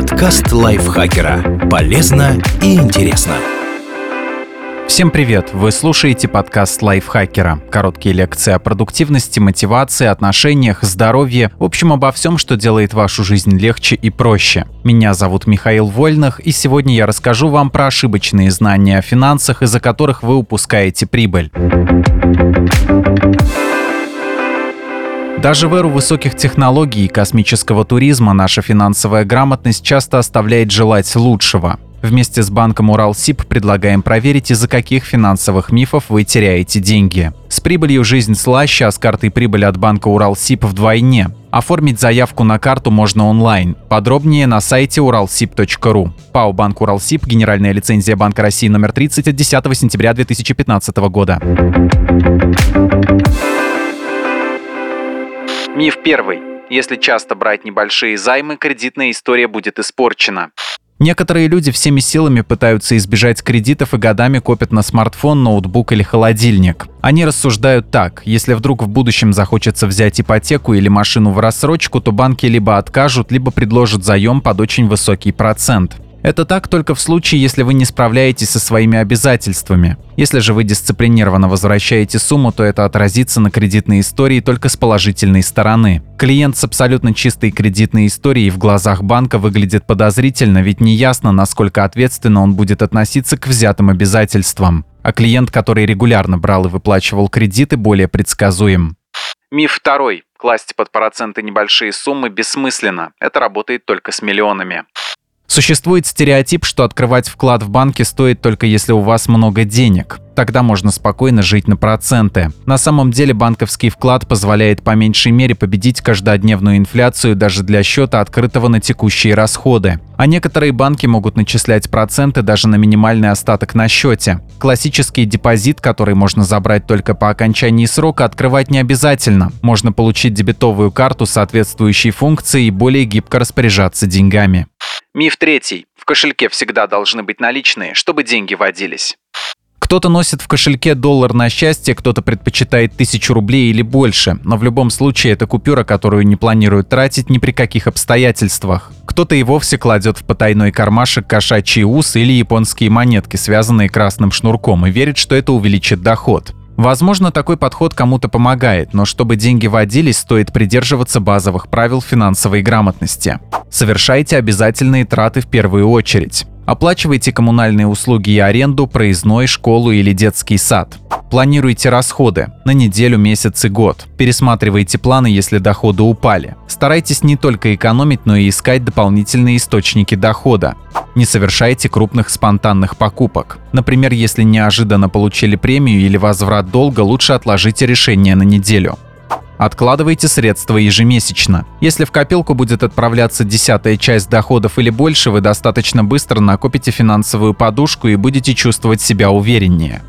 Подкаст лайфхакера. Полезно и интересно. Всем привет! Вы слушаете подкаст лайфхакера. Короткие лекции о продуктивности, мотивации, отношениях, здоровье, в общем, обо всем, что делает вашу жизнь легче и проще. Меня зовут Михаил Вольных, и сегодня я расскажу вам про ошибочные знания о финансах, из-за которых вы упускаете прибыль. Даже в эру высоких технологий и космического туризма наша финансовая грамотность часто оставляет желать лучшего. Вместе с банком Уралсиб предлагаем проверить, из-за каких финансовых мифов вы теряете деньги. С прибылью жизнь слаще, а с картой прибыли от банка Уралсиб вдвойне. Оформить заявку на карту можно онлайн. Подробнее на сайте уралсиб.ру. ПАО «Банк Уралсиб», генеральная лицензия Банка России номер 30 от 10 сентября 2015 года. Миф первый. Если часто брать небольшие займы, кредитная история будет испорчена. Некоторые люди всеми силами пытаются избежать кредитов и годами копят на смартфон, ноутбук или холодильник. Они рассуждают так, если вдруг в будущем захочется взять ипотеку или машину в рассрочку, то банки либо откажут, либо предложат заем под очень высокий процент. Это так только в случае, если вы не справляетесь со своими обязательствами. Если же вы дисциплинированно возвращаете сумму, то это отразится на кредитной истории только с положительной стороны. Клиент с абсолютно чистой кредитной историей в глазах банка выглядит подозрительно, ведь неясно, насколько ответственно он будет относиться к взятым обязательствам. А клиент, который регулярно брал и выплачивал кредиты, более предсказуем. Миф второй. Класть под проценты небольшие суммы бессмысленно. Это работает только с миллионами. Существует стереотип, что открывать вклад в банке стоит только если у вас много денег. Тогда можно спокойно жить на проценты. На самом деле банковский вклад позволяет по меньшей мере победить каждодневную инфляцию даже для счета, открытого на текущие расходы. А некоторые банки могут начислять проценты даже на минимальный остаток на счете. Классический депозит, который можно забрать только по окончании срока, открывать не обязательно. Можно получить дебетовую карту соответствующей функции и более гибко распоряжаться деньгами. Миф третий. В кошельке всегда должны быть наличные, чтобы деньги водились. Кто-то носит в кошельке доллар на счастье, кто-то предпочитает тысячу рублей или больше, но в любом случае это купюра, которую не планируют тратить ни при каких обстоятельствах. Кто-то и вовсе кладет в потайной кармашек кошачий ус или японские монетки, связанные красным шнурком, и верит, что это увеличит доход. Возможно, такой подход кому-то помогает, но чтобы деньги водились, стоит придерживаться базовых правил финансовой грамотности. Совершайте обязательные траты в первую очередь. Оплачивайте коммунальные услуги и аренду, проездной, школу или детский сад. Планируйте расходы на неделю, месяц и год. Пересматривайте планы, если доходы упали. Старайтесь не только экономить, но и искать дополнительные источники дохода. Не совершайте крупных спонтанных покупок. Например, если неожиданно получили премию или возврат долга, лучше отложите решение на неделю. Откладывайте средства ежемесячно. Если в копилку будет отправляться десятая часть доходов или больше, вы достаточно быстро накопите финансовую подушку и будете чувствовать себя увереннее.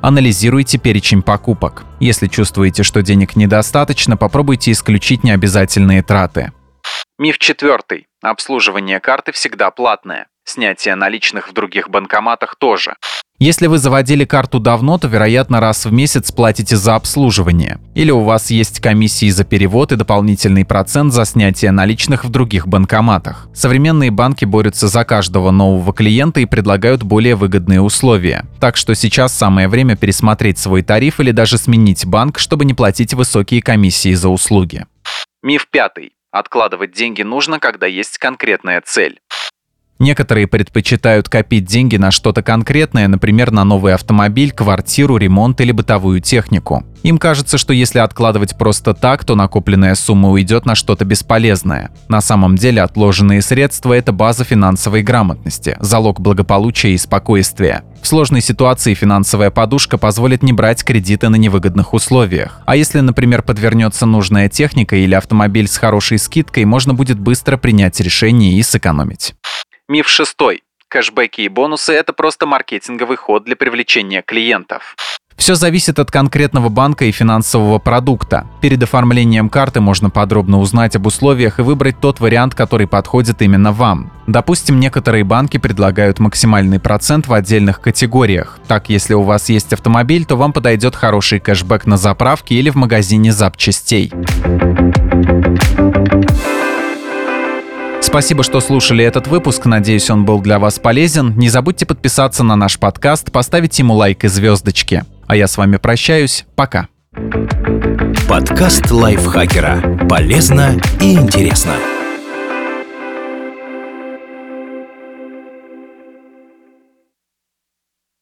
Анализируйте перечень покупок. Если чувствуете, что денег недостаточно, попробуйте исключить необязательные траты. Миф четвертый. Обслуживание карты всегда платное. Снятие наличных в других банкоматах тоже. Если вы заводили карту давно, то, вероятно, раз в месяц платите за обслуживание. Или у вас есть комиссии за перевод и дополнительный процент за снятие наличных в других банкоматах. Современные банки борются за каждого нового клиента и предлагают более выгодные условия. Так что сейчас самое время пересмотреть свой тариф или даже сменить банк, чтобы не платить высокие комиссии за услуги. Миф пятый. Откладывать деньги нужно, когда есть конкретная цель. Некоторые предпочитают копить деньги на что-то конкретное, например, на новый автомобиль, квартиру, ремонт или бытовую технику. Им кажется, что если откладывать просто так, то накопленная сумма уйдет на что-то бесполезное. На самом деле отложенные средства – это база финансовой грамотности, залог благополучия и спокойствия. В сложной ситуации финансовая подушка позволит не брать кредиты на невыгодных условиях. А если, например, подвернется нужная техника или автомобиль с хорошей скидкой, можно будет быстро принять решение и сэкономить. Миф шестой. Кэшбэки и бонусы – это просто маркетинговый ход для привлечения клиентов. Все зависит от конкретного банка и финансового продукта. Перед оформлением карты можно подробно узнать об условиях и выбрать тот вариант, который подходит именно вам. Допустим, некоторые банки предлагают максимальный процент в отдельных категориях. Так, если у вас есть автомобиль, то вам подойдет хороший кэшбэк на заправке или в магазине запчастей. Спасибо, что слушали этот выпуск. Надеюсь, он был для вас полезен. Не забудьте подписаться на наш подкаст, поставить ему лайк и звездочки. А я с вами прощаюсь. Пока. Подкаст лайфхакера. Полезно и интересно.